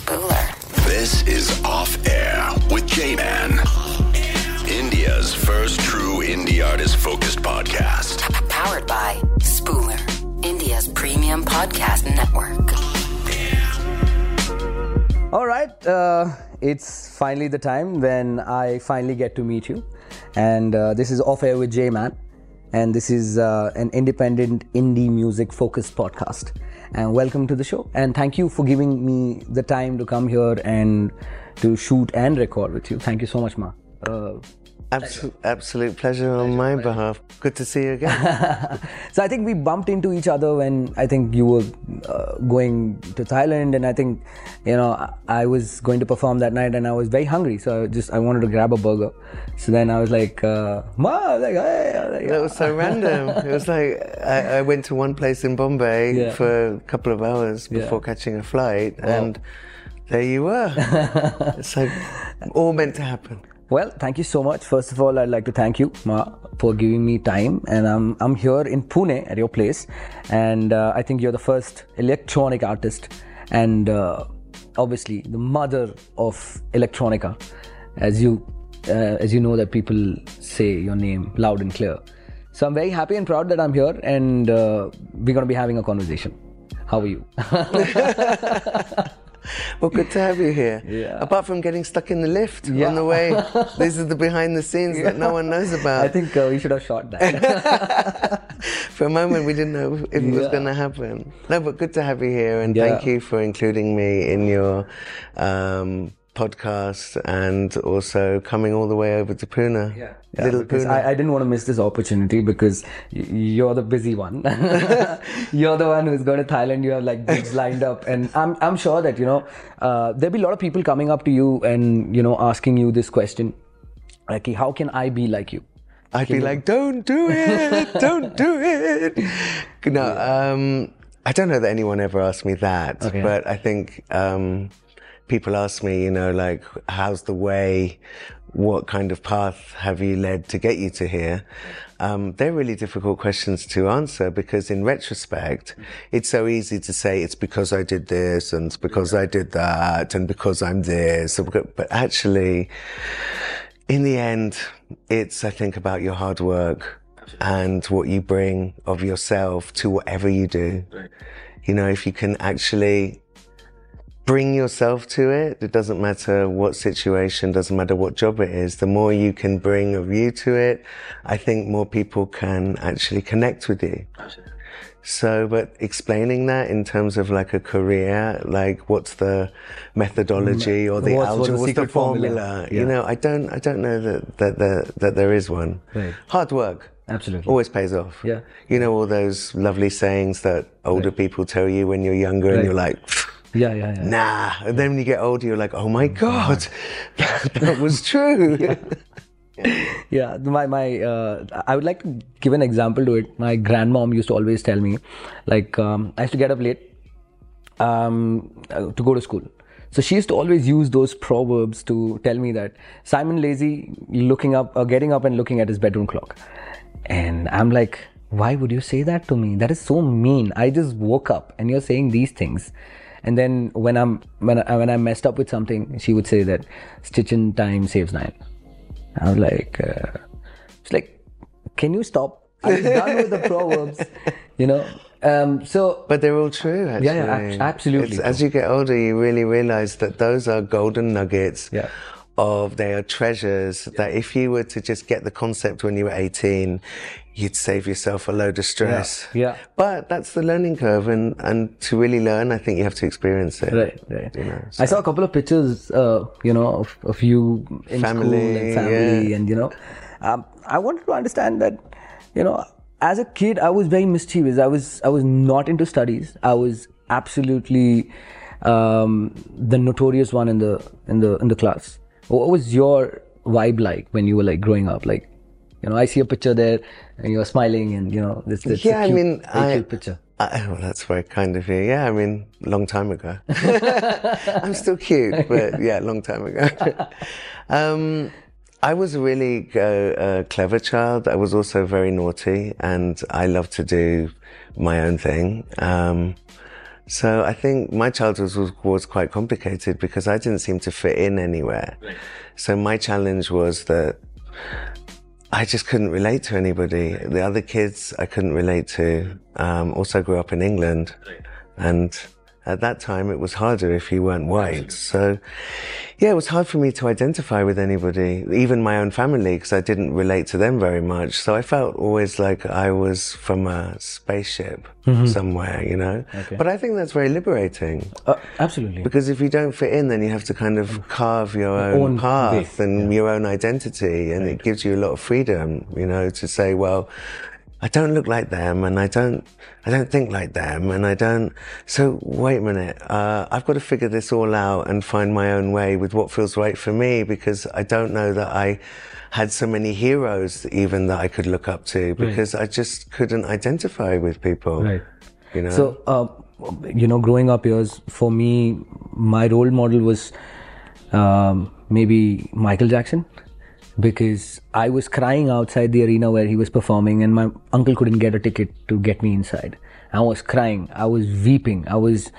Spooler. This is Off Air with J Man. India's first true indie artist focused podcast. Powered by Spooler, India's premium podcast network. All right, uh, it's finally the time when I finally get to meet you. And uh, this is Off Air with J Man. And this is uh, an independent indie music focused podcast. And welcome to the show. And thank you for giving me the time to come here and to shoot and record with you. Thank you so much, Ma. Uh, Absolute, absolute pleasure on my behalf. Good to see you again. so I think we bumped into each other when I think you were uh, going to Thailand, and I think you know I, was going to perform that night, and I was very hungry, so I just I wanted to grab a burger. So then I was like, uh, "Ma," I was like, "Hey," I was like, That was so random. It was like I, I went to one place in Bombay Yeah. for a couple of hours Yeah. before catching a flight, and there you were. it's like all meant to happen. Well, thank you so much. First of all, I'd like to thank you, Ma, for giving me time. And I'm, I'm here in Pune at your place. And uh, I think you're the first electronic artist and uh, obviously the mother of electronica. As you, uh, as you know, that people say your name loud and clear. So I'm very happy and proud that I'm here and uh, we're going to be having a conversation. How are you? Well, good to have you here. Yeah. Apart from getting stuck in the lift Yeah. on the way, these are the behind the scenes that no one knows about. I think uh, we should have shot that. For a moment, we didn't know if it was going to happen. No, but good to have you here, and Yeah. thank you for including me in your um, podcast and also coming all the way over to Pune. Yeah, Little because Pune. I, I didn't want to miss this opportunity because you're the busy one. you're the one who's going to Thailand. You have like gigs lined up, and I'm I'm sure that you know uh, there'll be a lot of people coming up to you and you know asking you this question, like, how can I be like you? I'd be like, don't do it, don't do it. No, um, I don't know that anyone ever asked me that, Okay. but I think um, people ask me, you know, like, how's the way? What kind of path have you led to get you to here? Um, they're really difficult questions to answer because in retrospect, it's so easy to say it's because I did this and because I did that and because I'm this. But actually, in the end, it's, I think, about your hard work and what you bring of yourself to whatever you do. You know, if you can actually bring yourself to it, it doesn't matter what situation, doesn't matter what job it is, the more you can bring of you to it, I think more people can actually connect with you. So, but explaining that in terms of like a career, like what's the methodology mm, or the What's- what's the what's the formula? formula? Yeah. You know, I don't, I don't know that that there, that there is one. Right. Hard work Absolutely. always pays off. Yeah. You know all those lovely sayings that older people tell you when you're younger, Right. and you're like. Yeah, yeah, yeah. Nah, and then when you get older, you're like, oh my god, that, that was true. Yeah, my my. Uh, I would like to give an example to it. My grandmom used to always tell me, like, um, I used to get up late um, uh, to go to school. So she used to always use those proverbs to tell me that Simon Lazy looking up, uh, getting up and looking at his bedroom clock, and I'm like, why would you say that to me? That is so mean. I just woke up and you're saying these things. And then when I'm when I, when I messed up with something, she would say that stitch in time saves nine. I was like, uh, it's like, can you stop? I'm done with the proverbs, you know. Um, so, But they're all true, actually. Yeah, yeah, ab- absolutely It's- as you get older, you really realize that those are golden nuggets. Yeah. Of they are treasures that if you were to just get the concept when you were 18, you'd save yourself a load of stress. yeah. But that's the learning curve, and, and to really learn, I think you have to experience it. right, right. You know, I saw a couple of pictures, uh, you know, of, of you in school and family, yeah. and you know, um, I wanted to understand that, you know, as a kid, I was very mischievous. I was, I was not into studies. I was absolutely um, the notorious one in the in the in the class. What was your vibe like when you were like growing up? Like, you know, I see a picture there, and you're smiling, and you know, this, this Yeah, I cute, mean, very I- cute picture. I, well, that's very kind of you. Yeah, I mean, long time ago. I'm still cute, but yeah, long time ago. um, I was a really uh, uh, clever child. I was also very naughty, and I loved to do my own thing. Um, So I think my childhood was, was quite complicated because I didn't seem to fit in anywhere. So my challenge was that I just couldn't relate to anybody. The other kids I couldn't relate to. Um, also grew up in England and at that time it was harder if you weren't white. So yeah, it was hard for me to identify with anybody, even my own family, because I didn't relate to them very much. So I felt always like I was from a spaceship somewhere, you know? Okay. But I think that's very liberating. Uh, absolutely. Because if you don't fit in, then you have to kind of carve your own, own path and your own identity, and it gives you a lot of freedom, you know, to say, well, I don't look like them, and I don't, I don't think like them, and I don't. So wait a minute, uh, I've got to figure this all out and find my own way with what feels right for me, because I don't know that I had so many heroes even that I could look up to, because I just couldn't identify with people. Right. You know. So, uh, you know, growing up years, for me, my role model was um, maybe Michael Jackson because I was crying outside the arena where he was performing, and my uncle couldn't get a ticket to get me inside. I was crying, I was weeping, I was,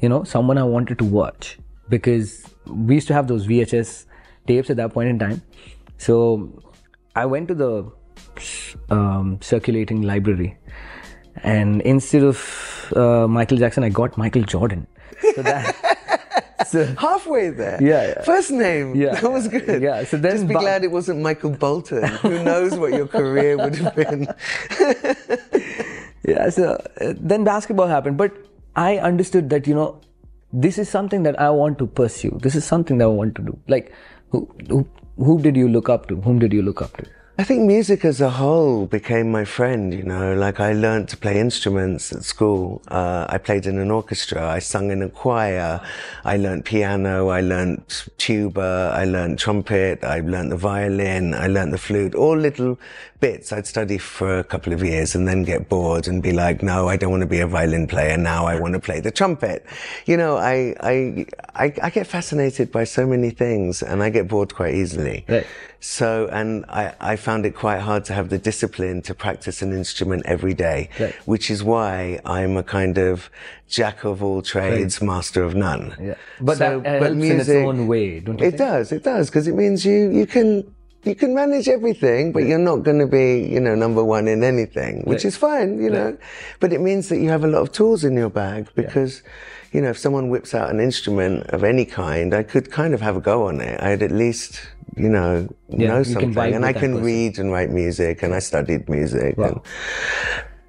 you know, someone I wanted to watch because we used to have those VHS tapes at that point in time. So I went to the um, circulating library and instead of uh, Michael Jackson, I got Michael Jordan. So that, so, halfway there. Yeah, yeah. First name. Yeah. That was good. Yeah, so then Just be glad it wasn't Michael Bolton. Who knows what your career would have been. yeah, so uh, then basketball happened, but I understood that you know this is something that I want to pursue. This is something that I want to do. Like, who who, who did you look up to? Whom did you look up to? I think music as a whole became my friend, you know, like I learned to play instruments at school. Uh, I played in an orchestra. I sung in a choir. I learned piano. I learned tuba. I learned trumpet. I learned the violin. I learned the flute, all little bits. I'd study for a couple of years and then get bored and be like, no, I don't want to be a violin player. Now I want to play the trumpet. You know, I, I, I, I get fascinated by so many things and I get bored quite easily. Right. So, and I, I found it quite hard to have the discipline to practice an instrument every day, Right. which is why I'm a kind of jack of all trades, master of none. Yeah. But that uh, helps in its own way, don't you It think? does, it does, because it means you, you can, you can manage everything, but you're not going to be, you know, number one in anything, which is fine, you know. But it means that you have a lot of tools in your bag because, you know, if someone whips out an instrument of any kind, I could kind of have a go on it. I'd at least, you know, Yeah, know you something. And I can person. read and write music, and I studied music. Wow. And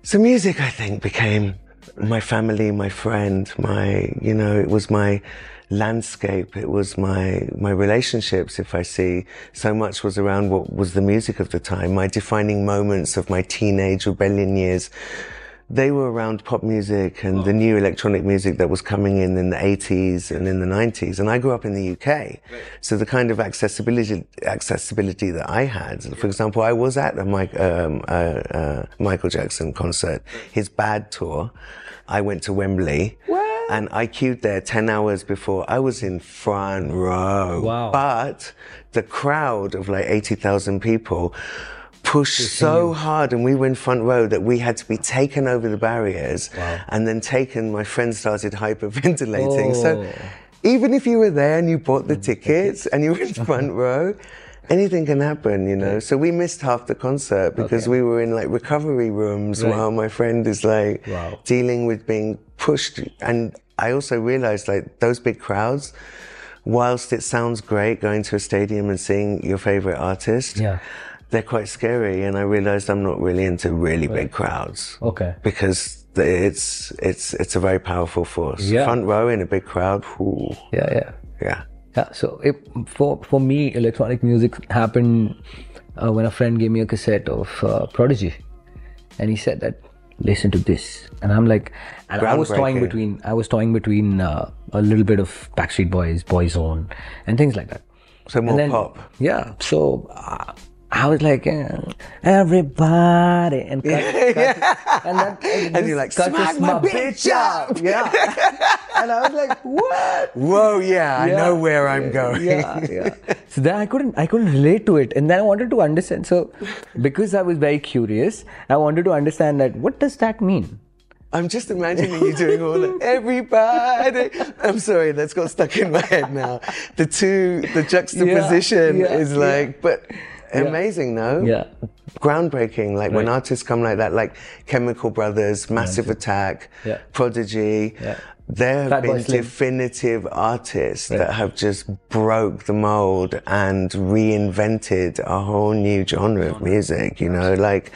so music, I think, became my family, my friend, my, you know, it was my landscape. It was my, my relationships. If I see so much was around what was the music of the time, my defining moments of my teenage rebellion years. They were around pop music and the new electronic music that was coming in in the 80s and in the 90s. And I grew up in the UK. So the kind of accessibility, accessibility that I had, for example, I was at a Mike, um, uh, uh, Michael Jackson concert, his Bad tour. I went to Wembley. And I queued there 10 hours before. I was in front row. Wow. But the crowd of like 80,000 people pushed so hard and we were in front row that we had to be taken over the barriers and then taken, my friend started hyperventilating. So Oh. even if you were there and you bought the tickets and you were in front row, anything can happen, you know. So we missed half the concert because Okay. we were in like recovery rooms Right. while my friend is like Wow. dealing with being pushed. And I also realized like those big crowds, whilst it sounds great going to a stadium and seeing your favorite artist, Yeah. they're quite scary. And I realized I'm not really into really big crowds Okay. because it's it's it's a very powerful force. Yeah. Front row in a big crowd, ooh, Yeah, yeah. Yeah. So it, for for me, electronic music happened uh, when a friend gave me a cassette of uh, Prodigy, and he said that listen to this, and I'm like, and I was toying between I was toying between uh, a little bit of Backstreet Boys, Boyzone, and things like that. So more then- pop. Yeah, so uh, I was like, eh, everybody, and cut, cut- and that And you're like, cut "Smack is my bitch up." yeah. and I was like, what? Whoa, yeah, I know where I'm going. yeah, yeah. So then I couldn't, I couldn't relate to it, and then I wanted to understand. So, because I was very curious, I wanted to understand that what does that mean? I'm just imagining you doing all that. Everybody. I'm sorry, that's got stuck in my head now. The two, the juxtaposition Yeah, yeah, is yeah. like, but amazing, no? Yeah. Groundbreaking. Like when artists come like that, like Chemical Brothers, Massive Attack, Yeah. Prodigy. Yeah. There have Fatboy been definitive artists Right. that have just broke the mold and reinvented a whole new genre of music, you know, like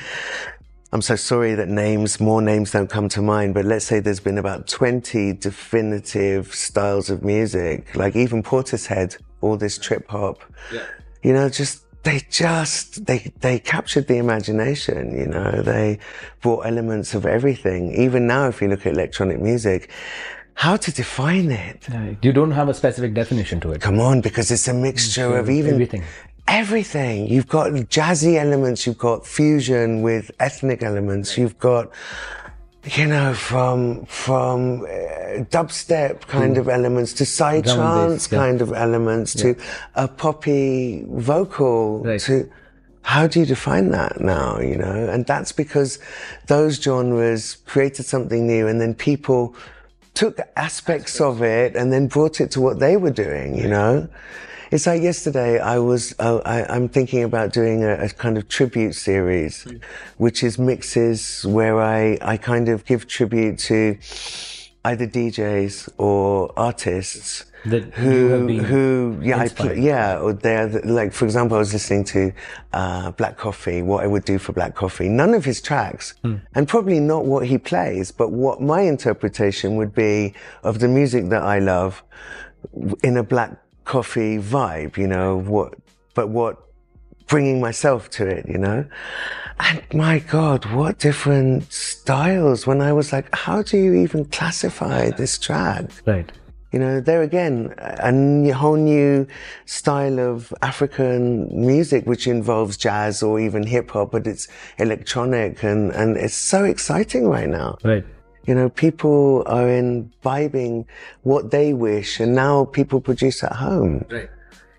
I'm so sorry that names, more names don't come to mind, but let's say there's been about 20 definitive styles of music, like even Portishead, all this trip hop, yeah. you know, just, they just, they, they captured the imagination, you know, they brought elements of everything. Even now, if you look at electronic music, how to define it? You don't have a specific definition to it. Come on, because it's a mixture of mm, even everything. everything. You've got jazzy elements, you've got fusion with ethnic elements, you've got, you know, from from uh, dubstep kind of elements to Drum and bass, psytrance yeah. kind of elements to a poppy vocal Right. to. How do you define that now? You know, and that's because those genres created something new, and then people took aspects of it and then brought it to what they were doing, you know? It's like yesterday I was, uh, I, I'm thinking about doing a, a kind of tribute series, which is mixes where I, I kind of give tribute to either DJs or artists That who, who, yeah, play, yeah, or they're the- like, for example, I was listening to uh, Black Coffee, what I would do for Black Coffee. None of his tracks, Hmm. and probably not what he plays, but what my interpretation would be of the music that I love in a Black Coffee vibe. You know what? But what? Bringing myself to it, you know. And my God, what different styles! When I was like, how do you even classify this track? Right. You know, there again, a whole new style of African music, which involves jazz or even hip hop, but it's electronic and, and it's so exciting right now. Right. You know, people are imbibing what they wish and now people produce at home. Right.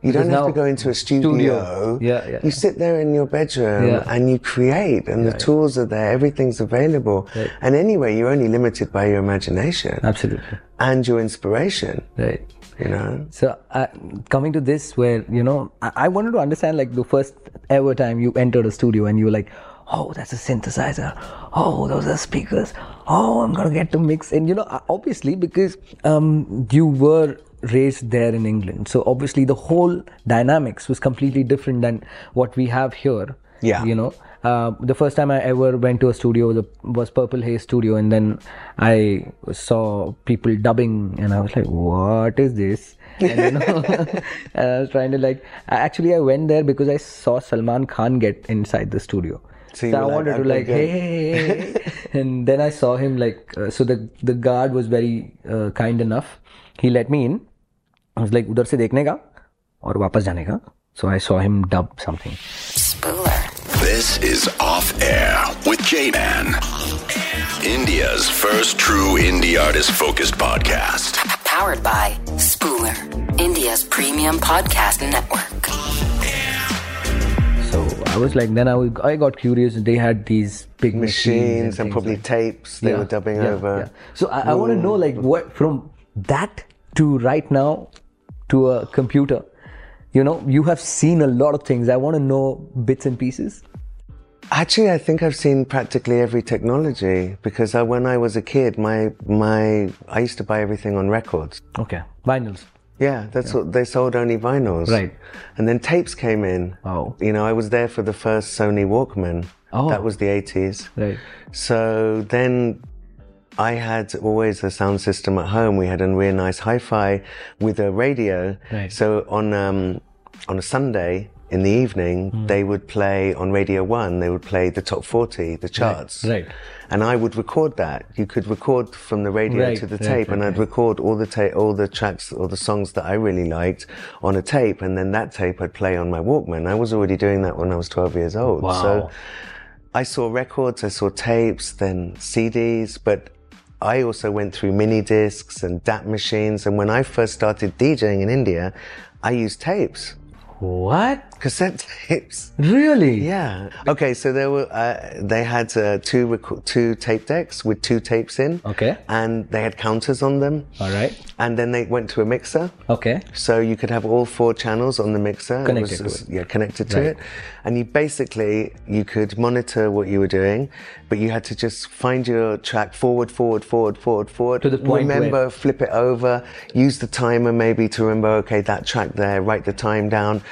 You don't have to go into a studio. Studio. Yeah, yeah, You sit there in your bedroom Yeah. and you create and the tools are there, everything's available. Right. And anyway, you're only limited by your imagination Absolutely. and your inspiration, Right. you know? So uh, coming to this, where you know, I, I wanted to understand like the first ever time you entered a studio and you were like, oh, that's a synthesizer. Oh, those are speakers. Oh, I'm gonna get to mix. And you know, uh, obviously because um, you were raised there in England, so obviously the whole dynamics was completely different than what we have here. Yeah. You know, uh, the first time I ever went to a studio was, a, was Purple Haze Studio, and then I saw people dubbing, and I was like, "What is this?" And, you know, and I was trying to like. Actually, I went there because I saw Salman Khan get inside the studio. So So, you I were like, wanted to "Okay, like, good." hey, hey, hey, hey." and then I saw him like. Uh, so the the guard was very uh, kind enough. He let me in. I was like, उधर से देखने का और वापस जाने का. So I saw him dub something. Spooler. This is Off Air with J Man. India's first true indie artist focused podcast. Powered by Spooler, India's premium podcast network. I was like, then I, was, I got curious. They had these big Machines and things probably like- tapes they Yeah, were dubbing yeah, over. yeah. So I, I want to know, like, what from that to right now to a computer. You know, you have seen a lot of things. I want to know bits and pieces. Actually, I think I've seen practically every technology because I, when I was a kid, my my I used to buy everything on records. Okay, vinyls. Yeah, that's what they sold only vinyls. Right. And then tapes came in. Oh. You know, I was there for the first Sony Walkman. Oh. That was the 80s. Right. So then I had always a sound system at home. We had a really nice hi-fi with a radio. Right. So on um, on a Sunday in the evening, Hmm. they would play on Radio One. They would play the top forty, the charts. right. And I would record that. You could record from the radio Right, to the right, tape, right, and I'd right. record all the ta- all the tracks or the songs that I really liked on a tape, and then that tape I'd play on my Walkman. I was already doing that when I was twelve years old. Wow. So I saw records, I saw tapes, then CDs, but I also went through mini discs and DAT machines. And when I first started DJing in India, I used tapes. What? Cassette tapes. Really? Yeah. Okay, so there were uh, they had uh, two rec- two tape decks with two tapes in. Okay. And they had counters on them. All right. And then they went to a mixer. Okay. So you could have all four channels on the mixer. Connected was, to it. Yeah, connected to Right. it. And you basically, you could monitor what you were doing, but you had to just find your track forward, forward, forward, forward, forward. To the point Remember, where- flip it over, use the timer maybe to remember, okay, that track there, write the time down.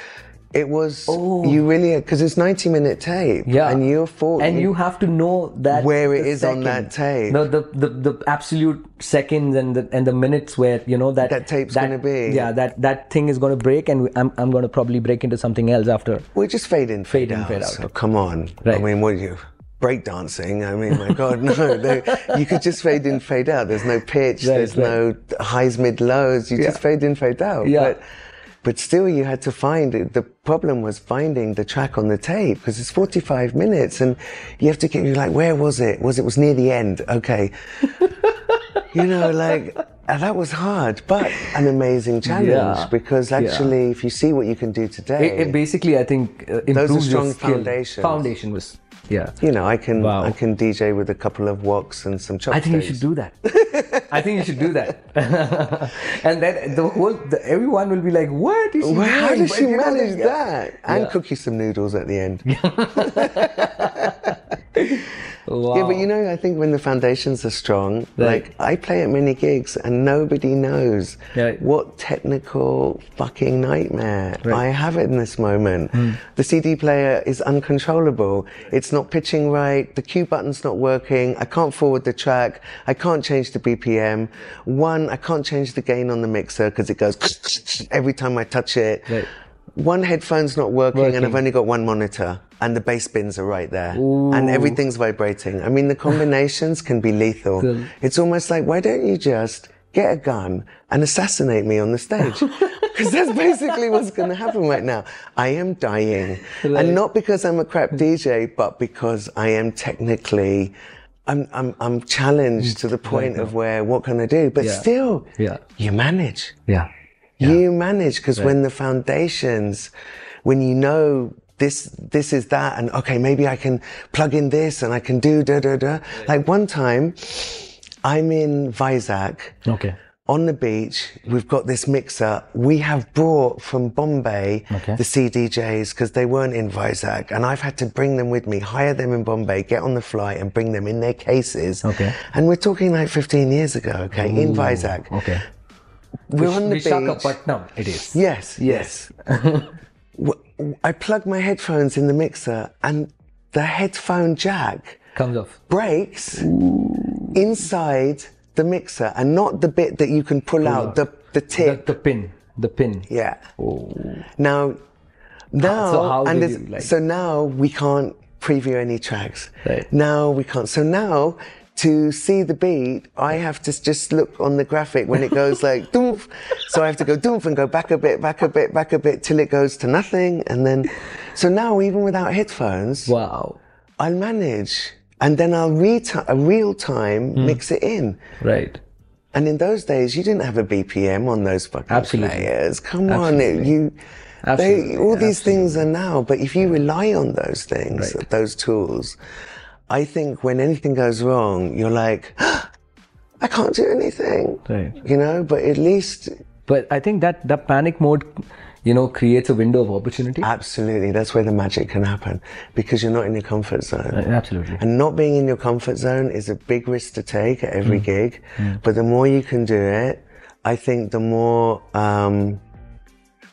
It was, you oh. really, because it's 90 minute tape. Oh. Yeah. And you're for, And you have to know that Where it is is on that tape. No, the, the the absolute seconds and the and the minutes where you know that That tape's gonna be. Yeah, that that thing is to break, and I'm I'm to probably break into something else after. We just fade in, fade, Fade in, out. fade out. So come on. Right. I mean, what are you? Breakdancing? I mean, my God, no. They, you could just fade in, fade out. There's no pitch. Right, there's right. no highs, mid, lows. You just fade in, fade out. Yeah. But, but still, you had to find it. The problem was finding the track on the tape because it's 45 minutes and you have to get, you're like, where was it? Was it was near the end? Okay. you know, like, and that was hard, but an amazing challenge Yeah. because Yeah. actually, if you see what you can do today, It, it basically, I think, uh, improves strong your skill. foundations. Foundation was, yeah. you know, I can Wow. I can DJ with a couple of woks and some chopsticks. I think you should do that. I think you should do that. and then the whole, the, everyone will be like, "What is Well, how doing?" does she manage that? And Yeah. cook you some noodles at the end. Wow. Yeah, but you know, I think when the foundations are strong, like I play at many gigs and nobody knows Right. what technical fucking nightmare Right. I have in this moment. Hmm. The CD player is uncontrollable. It's not pitching right. The cue button's not working. I can't forward the track. I can't change the BPM. One, I can't change the gain on the mixer because it goes every time I touch it. Right. One headphone's not working, and I've only got one monitor, and the bass bins are right there, and everything's vibrating. I mean, the combinations can be lethal. Cool. It's almost like, why don't you just get a gun and assassinate me on the stage? Because that's basically what's going to happen right now. I am dying, Right. and not because I'm a crap DJ, but because I am technically. I'm, I'm, I'm challenged to the point of where, what can I do? But Yeah. still, Yeah. you manage. Yeah. You manage because when the foundations, when you know this, this is that, and okay, maybe I can plug in this and I can do da da da. Like one time, I'm in Vizag. Okay. On the beach, we've got this mixer. We have brought from Bombay Okay. the CDJs because they weren't in Vizag, and I've had to bring them with me, hire them in Bombay, get on the flight, and bring them in their cases. Okay. And we're talking like 15 years ago, okay, in Vizag. Okay. We're on the beach. Vishakhapatnam, it is. Yes, Yes. W- I plug my headphones in the mixer and the headphone jack Comes off. breaks inside the mixer and not the bit that you can pull out, the, the The, tip. the pin. The pin. yeah. Oh. Now, now, So and you, like- so now we can't preview any tracks. Right. Now we can't. So now, to see the beat, I have to just look on the graphic when it goes like doof. So I have to go doof and go back a bit, back a bit, back a bit till it goes to nothing. And then, so now even without headphones, Wow. I'll manage. And then I'll re- a real time Hmm. mix it in. Right. And in those days, you didn't have a BPM on those fucking Absolutely. players. Come on, it, Absolutely. They, Absolutely, all these things are now, but if you rely on those things, Right. those tools, I think when anything goes wrong, you're like, I can't do anything. Right. You know, but at least, But I think that the panic mode, you know, creates a window of opportunity. absolutely, that's where the magic can happen because you're not in your comfort zone. Absolutely. And not being in your comfort zone is a big risk to take at every Mm. gig. But the more you can do it, I think the more um,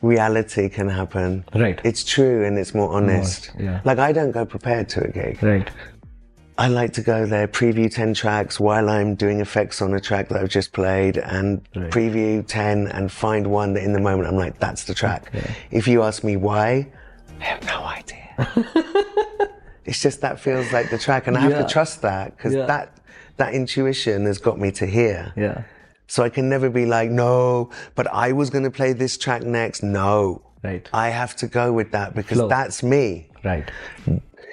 reality can happen. Right. It's true and it's more honest. yeah. Like I don't go prepared to a gig. Right. I like to go there, preview 10 tracks while I'm doing effects on a track that I've just played and Right. preview 10 and find one that in the moment I'm like, that's the track. If you ask me why, I have no idea. it's just that feels like the track and I have Yeah. to trust that because Yeah. that, that intuition has got me to here. Yeah. So I can never be like, no, but I was going to play this track next. No. Right. I have to go with that because Flow. that's me. Right.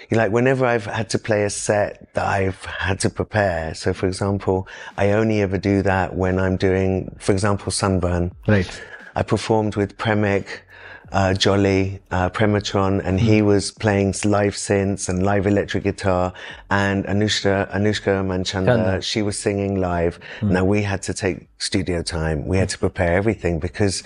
You like whenever I've had to play a set that I've had to prepare. So for example, I only ever do that when I'm doing, for example, Sunburn. Right. I performed with Premic uh, Jolly, uh, Prematron, and he was playing live synths and live electric guitar. And Anushka, Anushka Manchanda, Chanda. she was singing live. Now we had to take studio time. We had to prepare everything because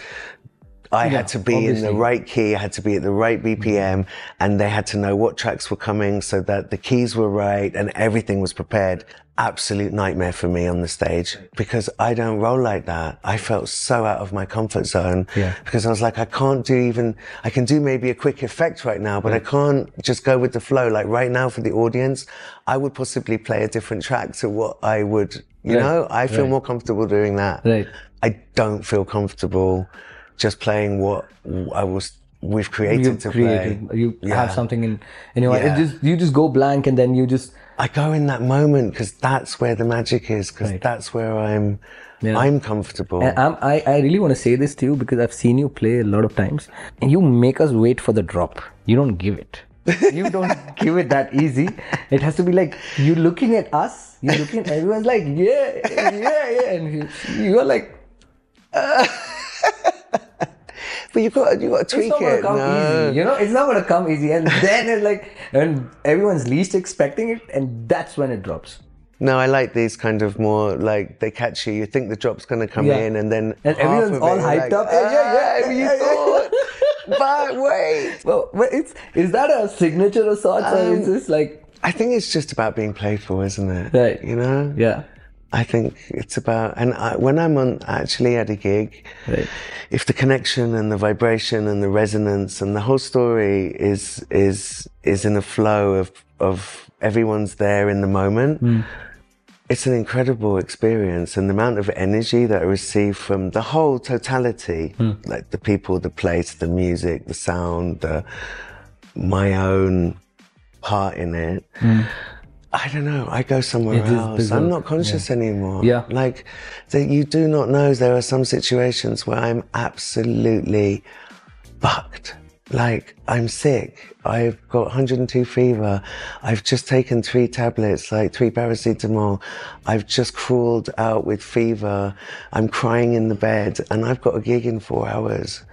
I Yeah, had to be in the right key. I had to be at the right mm-hmm. BPM and they had to know what tracks were coming so that the keys were right and everything was prepared. Absolute nightmare for me on the stage because I don't roll like that. I felt so out of my comfort zone Yeah. because I was like, I can't do even, I can do maybe a quick effect right now, but I can't just go with the flow. Like right now for the audience, I would possibly play a different track to what I would, you Right. know, I feel Right. more comfortable doing that. Right. I don't feel comfortable just playing what I was we've created you to created, play. you Yeah. have something in, in your. Yeah. It just you just go blank and then you just I go in that moment because that's where the magic is. Because Right. that's where I'm. Yeah. I'm comfortable. I'm, I, I really want to say this to you because I've seen you play a lot of times. And you make us wait for the drop. You don't give it. You don't give it that easy. It has to be like you're looking at us. You're looking. Everyone's like, yeah, yeah, yeah, and you, you're like, ah. But you got you got to it's tweak not gonna it. come no. easy. You know, it's not gonna come easy. And then it's like, and everyone's least expecting it, and that's when it drops. No, I like these kind of more like they catch you. You think the drop's going to come Yeah. in, and then And everyone's all hyped like, up. Yeah, yeah, yeah, "Ah, yeah, you thought." but wait, Well, but it's is that a signature of sorts, or is Um, this like, I think it's just about being playful, isn't it? Right. You know. yeah, I think it's about, and I, when I'm on actually at a gig, Right. if the connection and the vibration and the resonance and the whole story is is is in a flow of of everyone's there in the moment, hmm. it's an incredible experience, and the amount of energy that I receive from the whole totality, hmm. like the people, the place, the music, the sound, the my own part in it. Hmm. I don't know. I go somewhere It else. I'm not conscious anymore. Yeah. Like that you do not know there are some situations where I'm absolutely fucked. Like I'm sick. I've got 102 fever. I've just taken three tablets, like three paracetamol. I've just crawled out with fever. I'm crying in the bed and I've got a gig in four hours.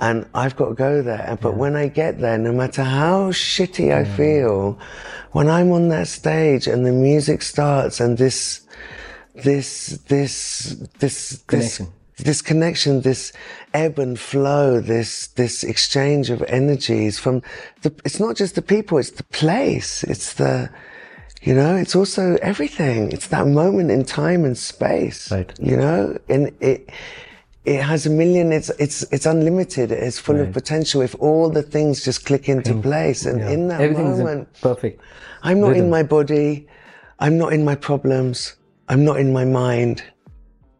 And I've got to go there. But when I get there, no matter how shitty I feel, when I'm on that stage and the music starts and this, this, this, this, this, Connection. this connection, this ebb and flow, this this exchange of energies from the. It's not just the people; it's the place. It's the, you know, it's also everything. It's that moment in time and space. Right. You know, and it. It has a million. It's it's it's unlimited. It's full of potential if all the things just click into place. And in that everything's moment, perfect. I'm not rhythm. in my body. I'm not in my problems. I'm not in my mind.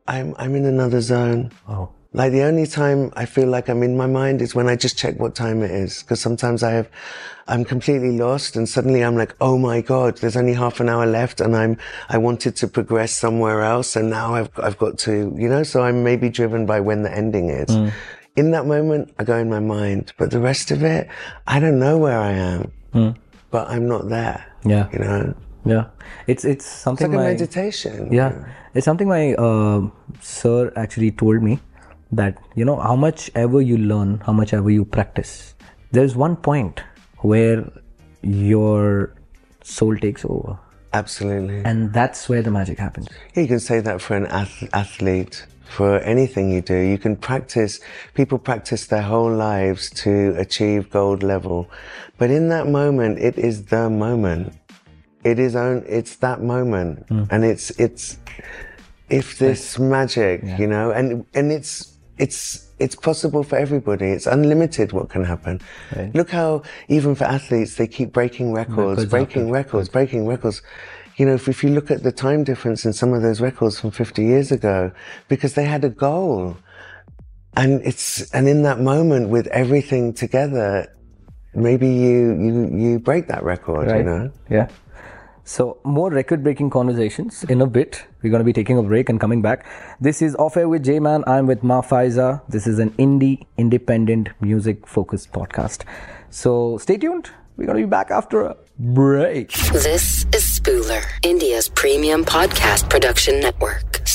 I'm I'm in another zone. Wow. Like the only time I feel like I'm in my mind is when I just check what time it is. Because sometimes I have, I'm completely lost and suddenly I'm like, oh my God, there's only half an hour left and I'm, I wanted to progress somewhere else and now I've, I've got to, you know, so I'm maybe driven by when the ending is. Mm. In that moment, I go in my mind, but the rest of it, I don't know where I am, mm. but I'm not there. Yeah. You know, Yeah, it's it's it's something like a my meditation. yeah, it's something my uh, sir actually told me that you know how much ever you learn, how much ever you practice, there's one point where your soul takes over, Absolutely. and that's where the magic happens. yeah, You can say that for an ath- athlete, for anything you do. You can practice, people practice their whole lives to achieve gold level. But in that moment, it is the moment. It is own, it's that moment. Mm. And it's, it's, if this magic, you know, and, and it's, it's, it's possible for everybody. It's unlimited what can happen. Look how, even for athletes, they keep breaking records, Records breaking after- records, breaking records. You know, if, if you look at the time difference in some of those records from 50 years ago, because they had a goal. And it's, and in that moment with everything together, maybe you, you, you break that record, you know? Yeah. So more record-breaking conversations in a bit. We're going to be taking a break and coming back. This is Off Air with J-Man. I'm with Ma Faiza. This is an indie, independent, music-focused podcast. So stay tuned. We're going to be back after a break. This is Spooler, India's premium podcast production network.